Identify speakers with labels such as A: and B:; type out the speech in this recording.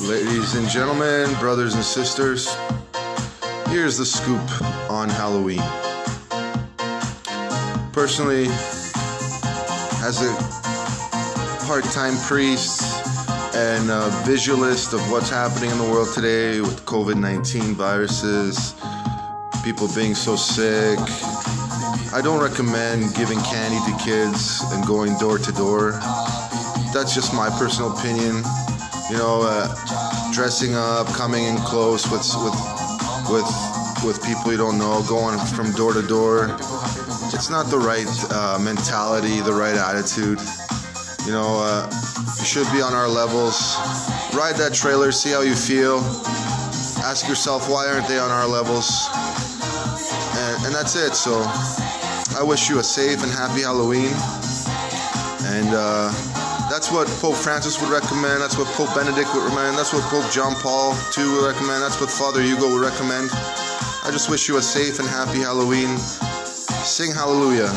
A: Ladies and gentlemen, brothers and sisters, here's the scoop on Halloween. Personally, as a part time priest and a visualist of what's happening in the world today with COVID 19 viruses, people being so sick, I don't recommend giving candy to kids and going door to door. That's just my personal opinion you know, uh, dressing up, coming in close with with with with people you don't know, going from door to door. It's not the right uh, mentality, the right attitude. You know, uh, you should be on our levels. Ride that trailer, see how you feel. Ask yourself why aren't they on our levels, and, and that's it. So, I wish you a safe and happy Halloween, and. Uh, that's what Pope Francis would recommend. That's what Pope Benedict would recommend. That's what Pope John Paul II would recommend. That's what Father Hugo would recommend. I just wish you a safe and happy Halloween. Sing hallelujah.